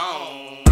Oh.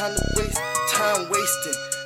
Time to waste, time wasting.